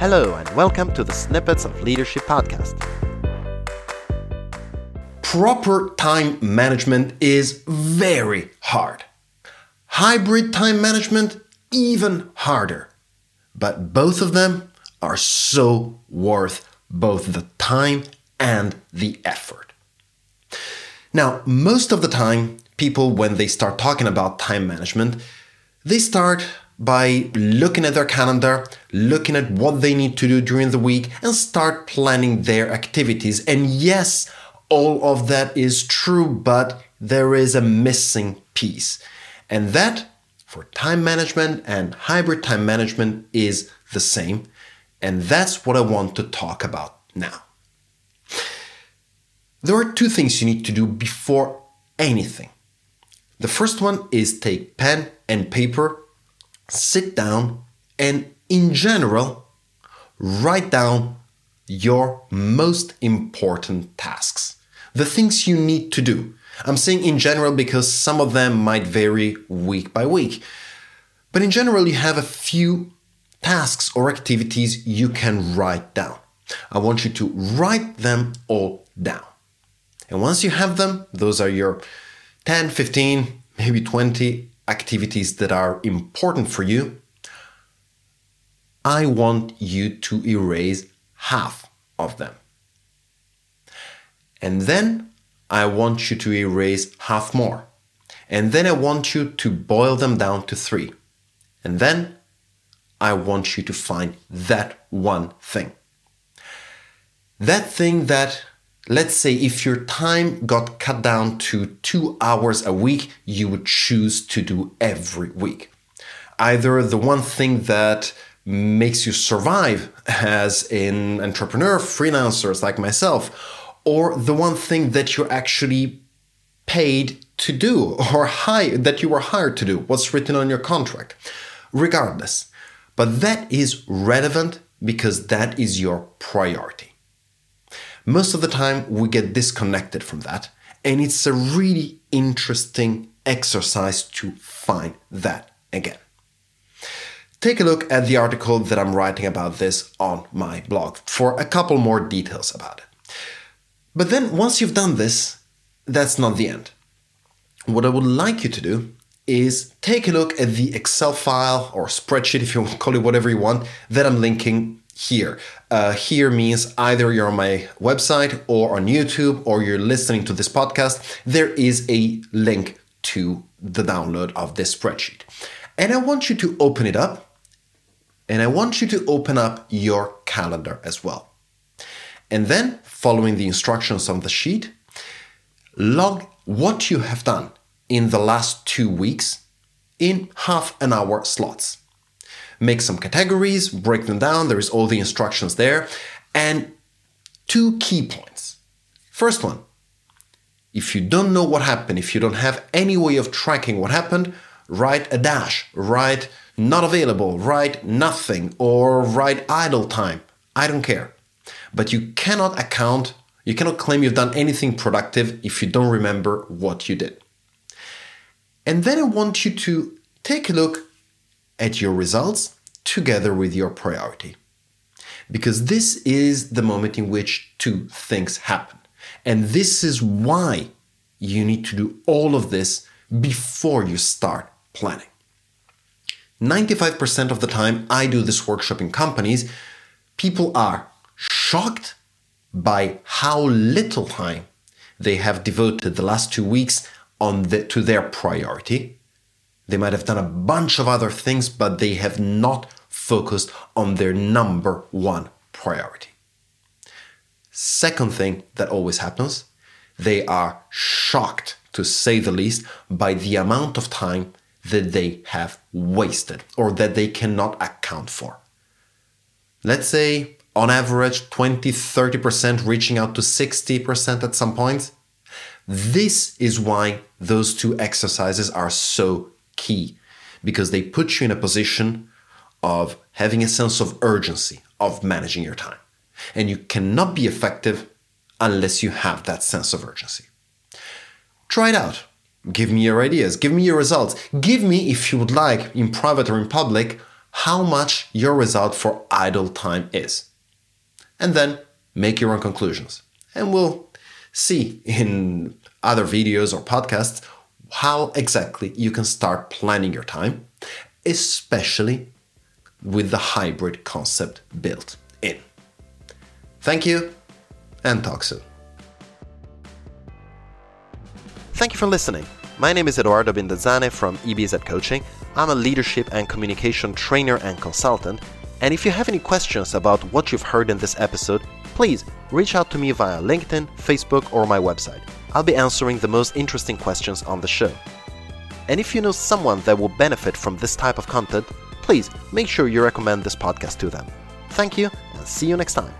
Hello, and welcome to the Snippets of Leadership podcast. Proper time management is very hard. Hybrid time management, even harder. But both of them are so worth both the time and the effort. Now, most of the time, people, when they start talking about time management, they start by looking at their calendar, looking at what they need to do during the week, and start planning their activities. And yes, all of that is true, but there is a missing piece. And that, for time management and hybrid time management, is the same. And that's what I want to talk about now. There are two things you need to do before anything. The first one is take pen and paper, sit down, and in general, write down your most important tasks. The things you need to do. I'm saying in general because some of them might vary week by week. But in general, you have a few tasks or activities you can write down. I want you to write them all down. And once you have them, those are your 10, 15, maybe 20 activities that are important for you. I want you to erase half of them. And then I want you to erase half more. And then I want you to boil them down to three. And then I want you to find that one thing. That thing that, let's say, if your time got cut down to two hours a week, you would choose to do every week. Either the one thing that makes you survive as an entrepreneur, freelancers like myself, or the one thing that you're actually paid to do or hire, that you were hired to do, what's written on your contract. Regardless, but that is relevant because that is your priority. Most of the time, we get disconnected from that, and it's a really interesting exercise to find that again. Take a look at the article that I'm writing about this on my blog for a couple more details about it. But then, once you've done this, that's not the end. What I would like you to do is take a look at the Excel file or spreadsheet, if you call it whatever you want, that I'm linking here. Uh, here means either you're on my website or on YouTube or you're listening to this podcast. There is a link to the download of this spreadsheet. And I want you to open it up and I want you to open up your calendar as well. And then, following the instructions on the sheet, log what you have done in the last two weeks in half an hour slots. Make some categories, break them down, there is all the instructions there, and two key points. First one, if you don't know what happened, if you don't have any way of tracking what happened, write a dash, write not available, write nothing, or write idle time. I don't care. But you cannot account, you cannot claim you've done anything productive if you don't remember what you did. And then I want you to take a look at your results together with your priority. Because this is the moment in which two things happen. And this is why you need to do all of this before you start planning. 95% of the time I do this workshop in companies, people are shocked by how little time they have devoted the last two weeks on the, to their priority. They might have done a bunch of other things, but they have not focused on their number one priority. Second thing that always happens, they are shocked, to say the least, by the amount of time that they have wasted or that they cannot account for. Let's say on average 20 30% reaching out to 60% at some point this is why those two exercises are so key because they put you in a position of having a sense of urgency of managing your time. And you cannot be effective unless you have that sense of urgency. Try it out. Give me your ideas, give me your results. Give me, if you would like, in private or in public, how much your result for idle time is. And then make your own conclusions. And we'll see in other videos or podcasts how exactly you can start planning your time, especially with the hybrid concept built in. Thank you and talk soon. Thank you for listening. My name is Edoardo Binda Zane from EBZ Coaching. I'm a leadership and communication trainer and consultant. And if you have any questions about what you've heard in this episode, please reach out to me via LinkedIn, Facebook, or my website. I'll be answering the most interesting questions on the show. And if you know someone that will benefit from this type of content, please make sure you recommend this podcast to them. Thank you, and see you next time.